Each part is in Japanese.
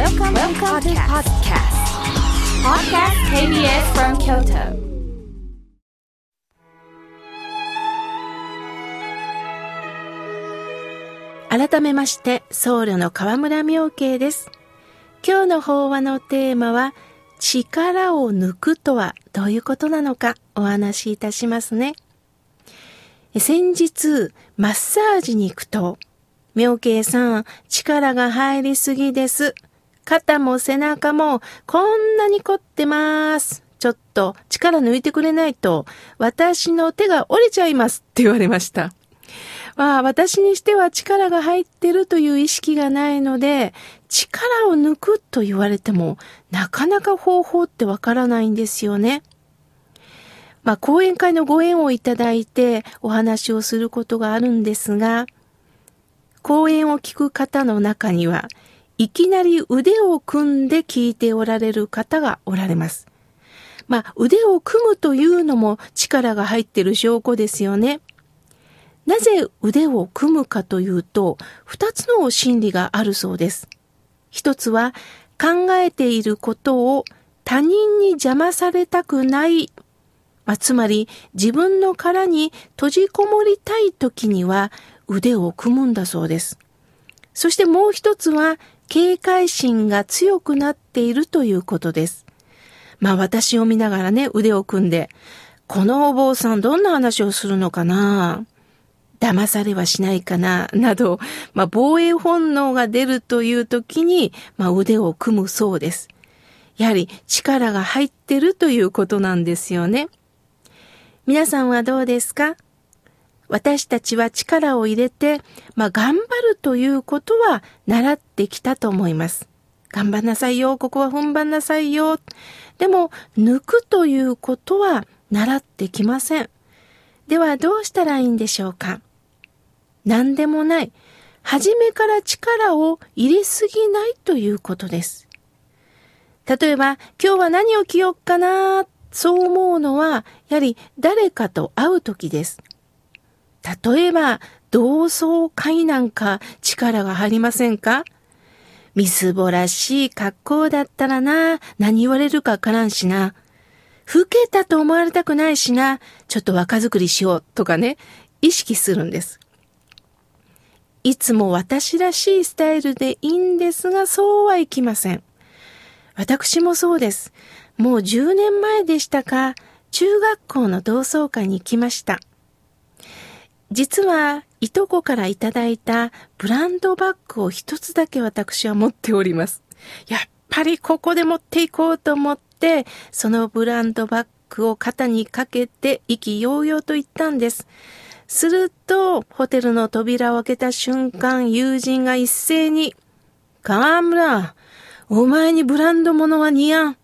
Welcome, Welcome to podcast. Podcast KBS from Kyoto. 改めまして僧侶の河村明慶です今日の法話のテーマは力を抜くとはどういうことなのかお話しいたしますね先日マッサージに行くと明慶さん力が入りすぎです肩も背中もこんなに凝ってますちょっと力抜いてくれないと私の手が折れちゃいますって言われましたまあ、私にしては力が入ってるという意識がないので、力を抜くと言われても、なかなか方法ってわからないんですよね。まあ、講演会のご縁をいただいてお話をすることがあるんですが、講演を聞く方の中には、いきなり腕を組んで聞いておられる方がおられます。まあ、腕を組むというのも力が入ってる証拠ですよね。なぜ腕を組むかというと、二つの心理があるそうです。一つは、考えていることを他人に邪魔されたくない。まあ、つまり、自分の殻に閉じこもりたい時には腕を組むんだそうです。そしてもう一つは、警戒心が強くなっているということです。まあ私を見ながらね、腕を組んで、このお坊さんどんな話をするのかな？騙されはしないかな、など、まあ、防衛本能が出るという時に、まあ、腕を組むそうです。やはり力が入ってるということなんですよね。皆さんはどうですか？私たちは力を入れて、まあ、頑張るということは習ってきたと思います。頑張んなさいよ、ここは踏ん張んなさいよ。でも、抜くということは習ってきません。ではどうしたらいいんでしょうか何でもない。初めから力を入れすぎないということです。例えば、今日は何を着よっかな、そう思うのは、やはり誰かと会う時です。例えば、同窓会なんか力が入りませんか？みすぼらしい格好だったらな、何言われるかわからんしな。老けたと思われたくないしな、ちょっと若作りしようとかね、意識するんです。いつも私らしいスタイルでいいんですが、そうはいきません。私もそうです。もう10年前でしたか、中学校の同窓会に行きました。実は、いとこからいただいたブランドバッグを一つだけ私は持っております。やっぱりここで持っていこうと思って、そのブランドバッグを肩にかけて意気揚々と言ったんです。すると、ホテルの扉を開けた瞬間、友人が一斉に、河村、お前にブランド物は似合ん。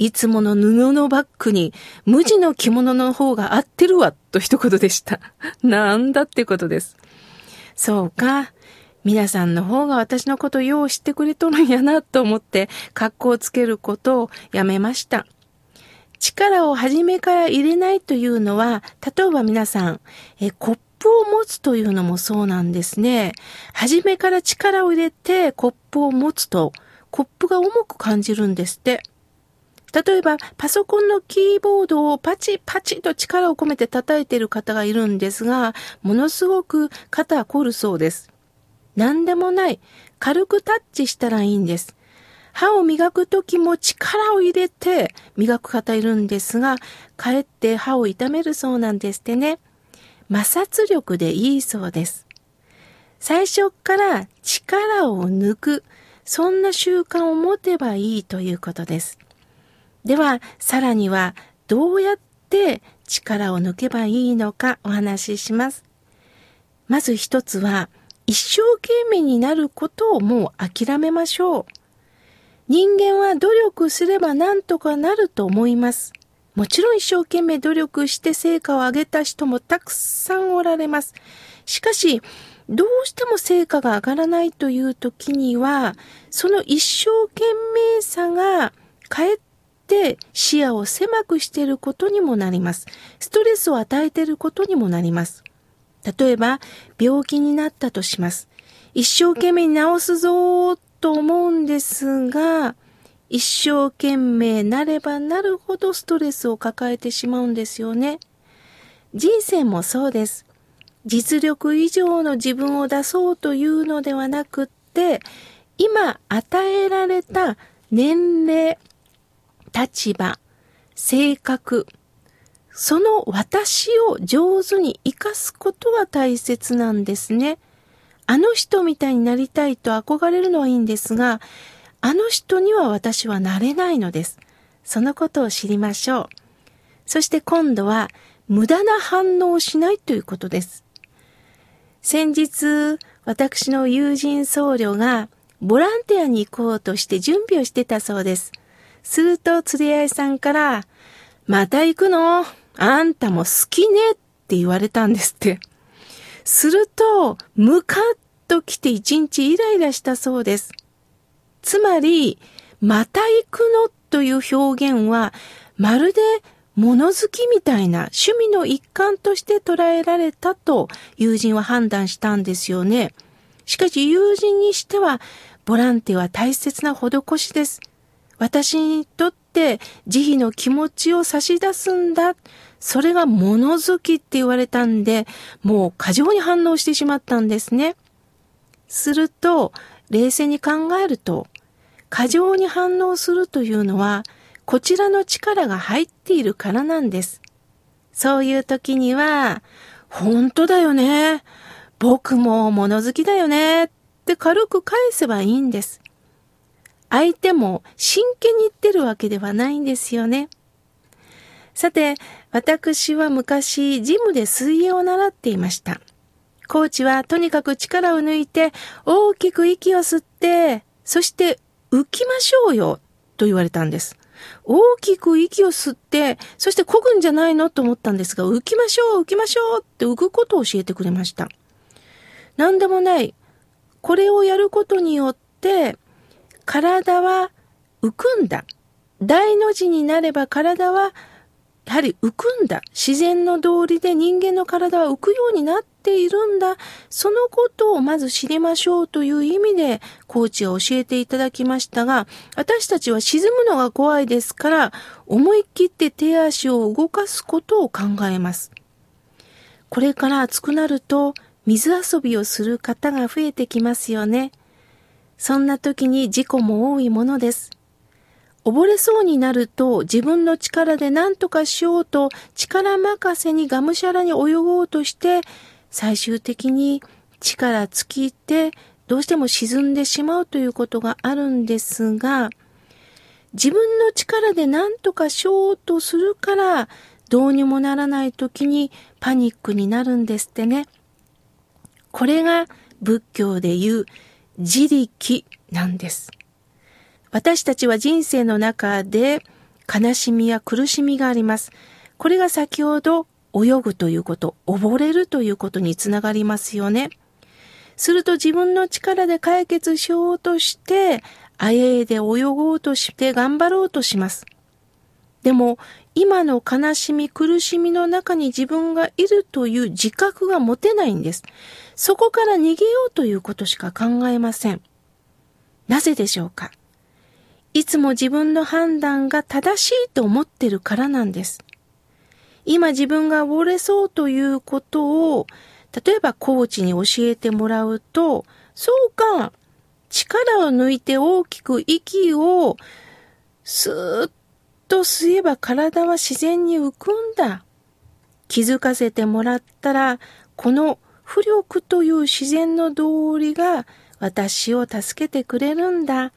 いつもの布のバッグに無地の着物の方が合ってるわ、と一言でした。なんだってことです。そうか。皆さんの方が私のことよう知ってくれとるんやなと思って格好をつけることをやめました。力を初めから入れないというのは、例えば皆さん、えコップを持つというのもそうなんですね。初めから力を入れてコップを持つと、コップが重く感じるんですって。例えば、パソコンのキーボードをパチパチと力を込めて叩いている方がいるんですが、ものすごく肩凝るそうです。何でもない。軽くタッチしたらいいんです。歯を磨くときも力を入れて磨く方いるんですが、かえって歯を痛めるそうなんですってね。摩擦力でいいそうです。最初から力を抜く、そんな習慣を持てばいいということです。では、さらにはどうやって力を抜けばいいのかお話しします。まず一つは、一生懸命になることをもう諦めましょう。人間は努力すれば何とかなると思います。もちろん一生懸命努力して成果を上げた人もたくさんおられます。しかし、どうしても成果が上がらないという時には、その一生懸命さがかえって視野を狭くしていることにもなります。ストレスを与えていることにもなります。例えば、病気になったとします。一生懸命治すぞと思うんですが、一生懸命なればなるほどストレスを抱えてしまうんですよね。人生もそうです。実力以上の自分を出そうというのではなくって、今与えられた年齢、立場、性格、その私を上手に活かすことは大切なんですね。あの人みたいになりたいと憧れるのはいいんですが、あの人には私はなれないのです。そのことを知りましょう。そして今度は無駄な反応をしないということです。先日、私の友人僧侶がボランティアに行こうとして準備をしてたそうです。すると釣り合いさんから、また行くの？あんたも好きねって言われたんですって。すると、ムカッと来て一日イライラしたそうです。つまり、また行くの？という表現は、まるで物好きみたいな趣味の一環として捉えられたと友人は判断したんですよね。しかし友人にしては、ボランティアは大切な施しです。私にとって慈悲の気持ちを差し出すんだ。それが物好きって言われたんで、もう過剰に反応してしまったんですね。すると、冷静に考えると、過剰に反応するというのは、こちらの力が入っているからなんです。そういう時には、本当だよね。僕も物好きだよね。って軽く返せばいいんです。相手も真剣に言ってるわけではないんですよね。さて、私は昔ジムで水泳を習っていました。コーチはとにかく力を抜いて大きく息を吸って、そして浮きましょうよと言われたんです。大きく息を吸って、そして漕ぐんじゃないのと思ったんですが、浮きましょう、浮きましょうって浮くことを教えてくれました。何でもない。これをやることによって、体は浮くんだ。大の字になれば体はやはり浮くんだ。自然の道理で人間の体は浮くようになっているんだ。そのことをまず知りましょうという意味でコーチが教えていただきましたが、私たちは沈むのが怖いですから、思い切って手足を動かすことを考えます。これから暑くなると水遊びをする方が増えてきますよね。そんな時に事故も多いものです。溺れそうになると自分の力で何とかしようと力任せにがむしゃらに泳ごうとして最終的に力尽きてどうしても沈んでしまうということがあるんですが自分の力で何とかしようとするからどうにもならない時にパニックになるんですってね。これが仏教で言う自力なんです。私たちは人生の中で悲しみや苦しみがあります。これが先ほど泳ぐということ、溺れるということにつながりますよね。すると自分の力で解決しようとして、あえいで泳ごうとして頑張ろうとします。でも、今の悲しみ、苦しみの中に自分がいるという自覚が持てないんです。そこから逃げようということしか考えません。なぜでしょうか？いつも自分の判断が正しいと思ってるからなんです。今自分が溺れそうということを、例えばコーチに教えてもらうと、そうか、力を抜いて大きく息をスーッと吸えば体は自然に浮くんだ。気づかせてもらったら、この浮力という自然の道理が私を助けてくれるんだ。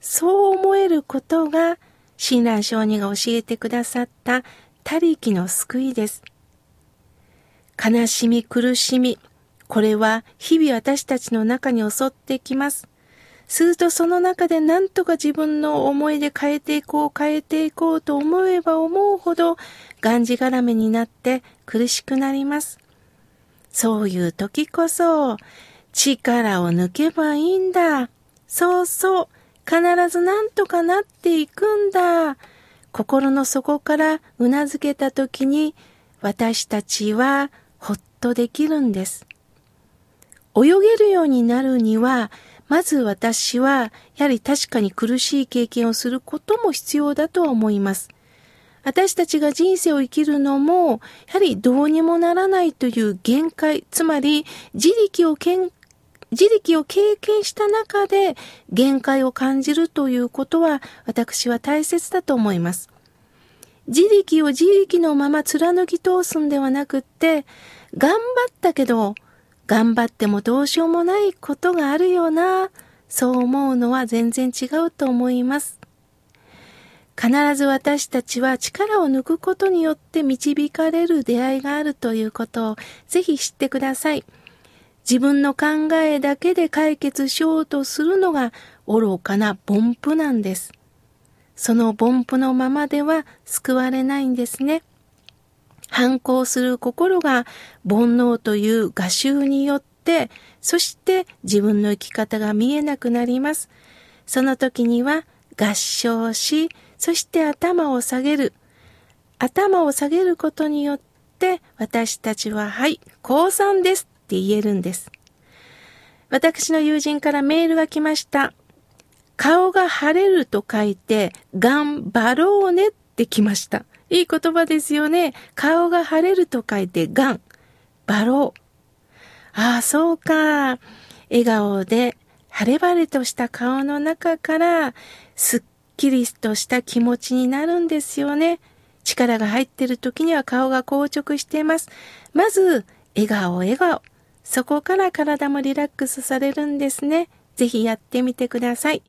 そう思えることが、親鸞上人が教えてくださった他力の救いです。悲しみ、苦しみ、これは日々私たちの中に襲ってきます。するとその中で何とか自分の思いで変えていこう、変えていこうと思えば思うほど、がんじがらめになって苦しくなります。そういう時こそ、力を抜けばいいんだ。そうそう。必ず何とかなっていくんだ。心の底からうなずけた時に私たちはほっとできるんです。泳げるようになるには、まず私は、やはり確かに苦しい経験をすることも必要だと思います。私たちが人生を生きるのも、やはりどうにもならないという限界、つまり自力をけん自力を経験した中で限界を感じるということは私は大切だと思います。自力を自力のまま貫き通すんではなくって、頑張ったけど、頑張ってもどうしようもないことがあるよな、そう思うのは全然違うと思います。必ず私たちは力を抜くことによって導かれる出会いがあるということをぜひ知ってください。自分の考えだけで解決しようとするのが愚かな凡夫なんです。その凡夫のままでは救われないんですね。反抗する心が煩悩という画集によって、そして自分の生き方が見えなくなります。その時には合唱し、そして頭を下げる。頭を下げることによって私たちは、はい、降参ですって言えるんです。私の友人からメールが来ました。顔が晴れると書いて、頑張ろうねって来ました。いい言葉ですよね。顔が晴れると書いて、がん、バロー。ああ、そうか。笑顔で、晴れ晴れとした顔の中から、すっきりとした気持ちになるんですよね。力が入ってる時には顔が硬直しています。まず、笑顔、笑顔。そこから体もリラックスされるんですね。ぜひやってみてください。